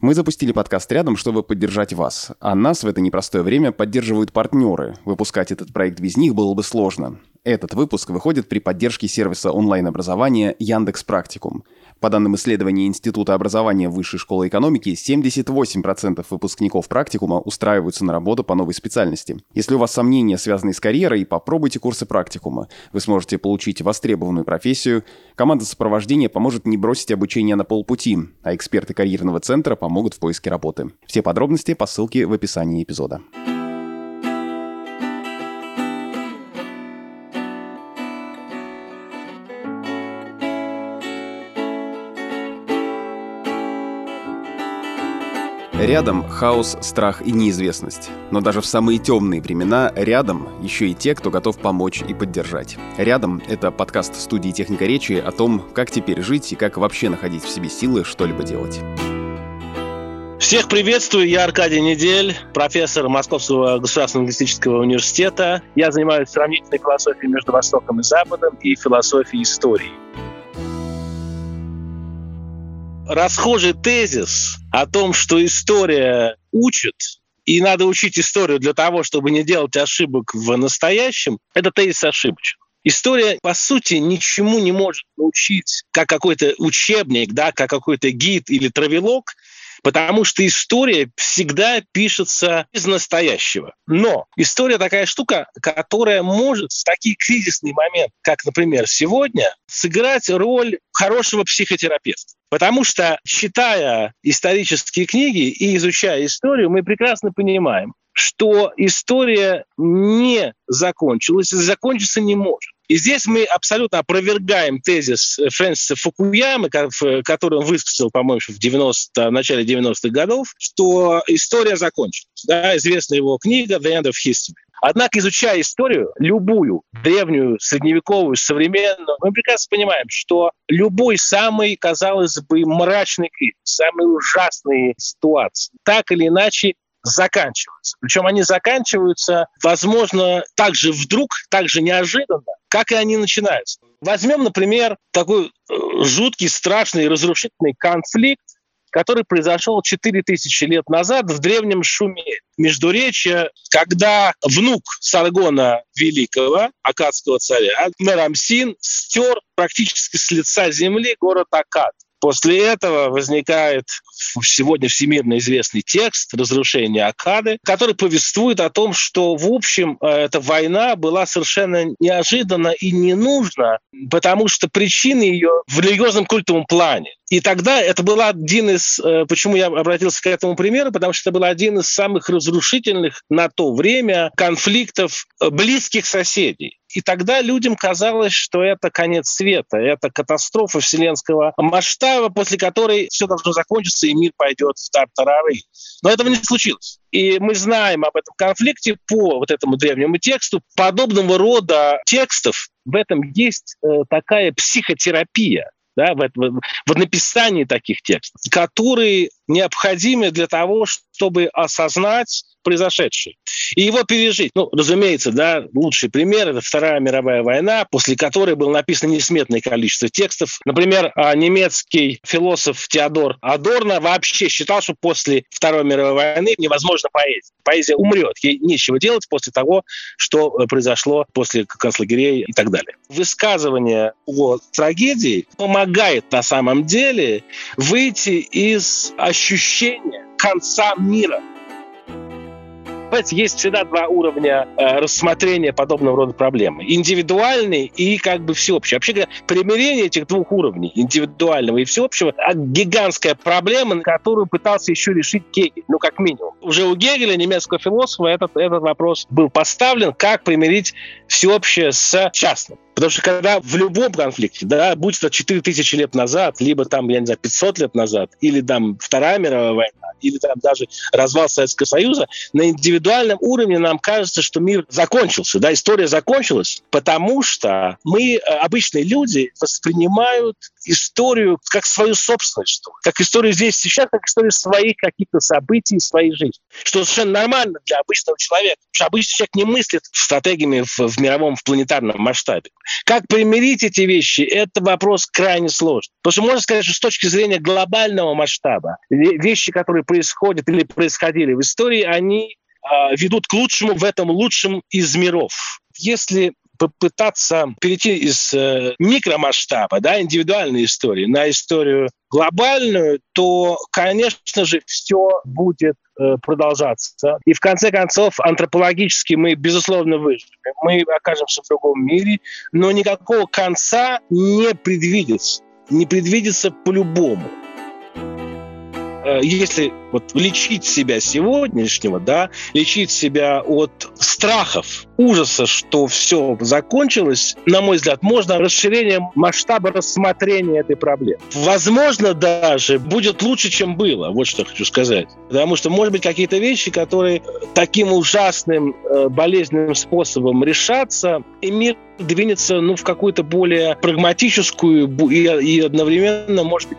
Мы запустили подкаст рядом, чтобы поддержать вас. А нас в это непростое время поддерживают партнеры. Выпускать этот проект без них было бы сложно. Этот выпуск выходит при поддержке сервиса онлайн-образования Яндекс Практикум. По данным исследования Института образования Высшей школы экономики, 78% выпускников практикума устраиваются на работу по новой специальности. Если у вас сомнения, связанные с карьерой, попробуйте курсы практикума. Вы сможете получить востребованную профессию. Команда сопровождения поможет не бросить обучение на полпути, а эксперты карьерного центра помогут в поиске работы. Все подробности по ссылке в описании эпизода. Рядом хаос, страх и неизвестность. Но даже в самые темные времена рядом еще и те, кто готов помочь и поддержать. Рядом — это подкаст студии «Техника речи» о том, как теперь жить и как вообще находить в себе силы что-либо делать. Всех приветствую, я Аркадий Недель, профессор Московского государственного лингвистического университета. Я занимаюсь сравнительной философией между Востоком и Западом и философией истории расхожий тезис о том, что история учит, и надо учить историю для того, чтобы не делать ошибок в настоящем, это тезис ошибочен. История, по сути, ничему не может научить, как какой-то учебник, да, как какой-то гид или травелок, потому что история всегда пишется из настоящего. Но история такая штука, которая может в такие кризисные моменты, как, например, сегодня, сыграть роль хорошего психотерапевта. Потому что, читая исторические книги и изучая историю, мы прекрасно понимаем, что история не закончилась и закончиться не может. И здесь мы абсолютно опровергаем тезис Фрэнсиса Фукуямы, который он высказал, по-моему, в, 90, в начале 90-х годов, что история закончилась. Да, известна его книга «The End of History». Однако, изучая историю, любую, древнюю, средневековую, современную, мы прекрасно понимаем, что любой самый, казалось бы, мрачный кризис, самые ужасные ситуации, так или иначе заканчиваются. Причем они заканчиваются, возможно, так же вдруг, так же неожиданно, как и они начинаются. Возьмем, например, такой э, жуткий, страшный, разрушительный конфликт, который произошел 4000 лет назад в древнем Шуме, Междуречье, когда внук Саргона Великого, акадского царя, Мерамсин, стер практически с лица земли город Акад. После этого возникает сегодня всемирно известный текст «Разрушение Акады», который повествует о том, что, в общем, э, эта война была совершенно неожиданна и не нужна, потому что причины ее в религиозном культовом плане. И тогда это был один из... Э, почему я обратился к этому примеру? Потому что это был один из самых разрушительных на то время конфликтов э, близких соседей. И тогда людям казалось, что это конец света, это катастрофа вселенского масштаба, после которой все должно закончиться, и мир пойдет в тартарары. Но этого не случилось. И мы знаем об этом конфликте по вот этому древнему тексту. Подобного рода текстов в этом есть э, такая психотерапия да, в, в, в написании таких текстов, которые необходимы для того, чтобы осознать произошедшее и его пережить. Ну, разумеется, да, лучший пример – это Вторая мировая война, после которой было написано несметное количество текстов. Например, а, немецкий философ Теодор Адорно вообще считал, что после Второй мировой войны невозможно поэзия. Поэзия умрет, ей нечего делать после того, что э, произошло после концлагерей и так далее. Высказывание о трагедии помогает на самом деле выйти из ощущения конца мира – Понимаете, есть всегда два уровня э, рассмотрения подобного рода проблемы. Индивидуальный и как бы всеобщий. Вообще говоря, примирение этих двух уровней, индивидуального и всеобщего, а гигантская проблема, которую пытался еще решить Гегель, ну как минимум. Уже у Гегеля, немецкого философа, этот, этот вопрос был поставлен, как примирить всеобщее с частным. Потому что когда в любом конфликте, да, будь это 4000 лет назад, либо там, я не знаю, 500 лет назад, или там Вторая мировая война, или там даже развал Советского Союза, на индивидуальном уровне нам кажется, что мир закончился, да, история закончилась, потому что мы, э, обычные люди, воспринимают историю как свою собственную историю, как историю здесь сейчас, как историю своих каких-то событий, своей жизни. Что совершенно нормально для обычного человека. Потому что обычный человек не мыслит стратегиями в, в мировом, в планетарном масштабе. Как примирить эти вещи, это вопрос крайне сложный. Потому что можно сказать, что с точки зрения глобального масштаба вещи, которые происходят или происходили в истории, они э, ведут к лучшему в этом лучшем из миров. Если попытаться перейти из э, микромасштаба, да, индивидуальной истории на историю глобальную, то, конечно же, все будет э, продолжаться. И в конце концов, антропологически мы, безусловно, выживем. Мы окажемся в другом мире, но никакого конца не предвидится. Не предвидится по-любому. Э, если вот лечить себя сегодняшнего, да, лечить себя от страхов, ужаса, что все закончилось, на мой взгляд, можно расширением масштаба рассмотрения этой проблемы. Возможно, даже будет лучше, чем было, вот что хочу сказать. Потому что, может быть, какие-то вещи, которые таким ужасным, э, болезненным способом решатся, и мир двинется ну, в какую-то более прагматическую и, и одновременно, может быть,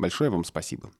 Большое вам спасибо.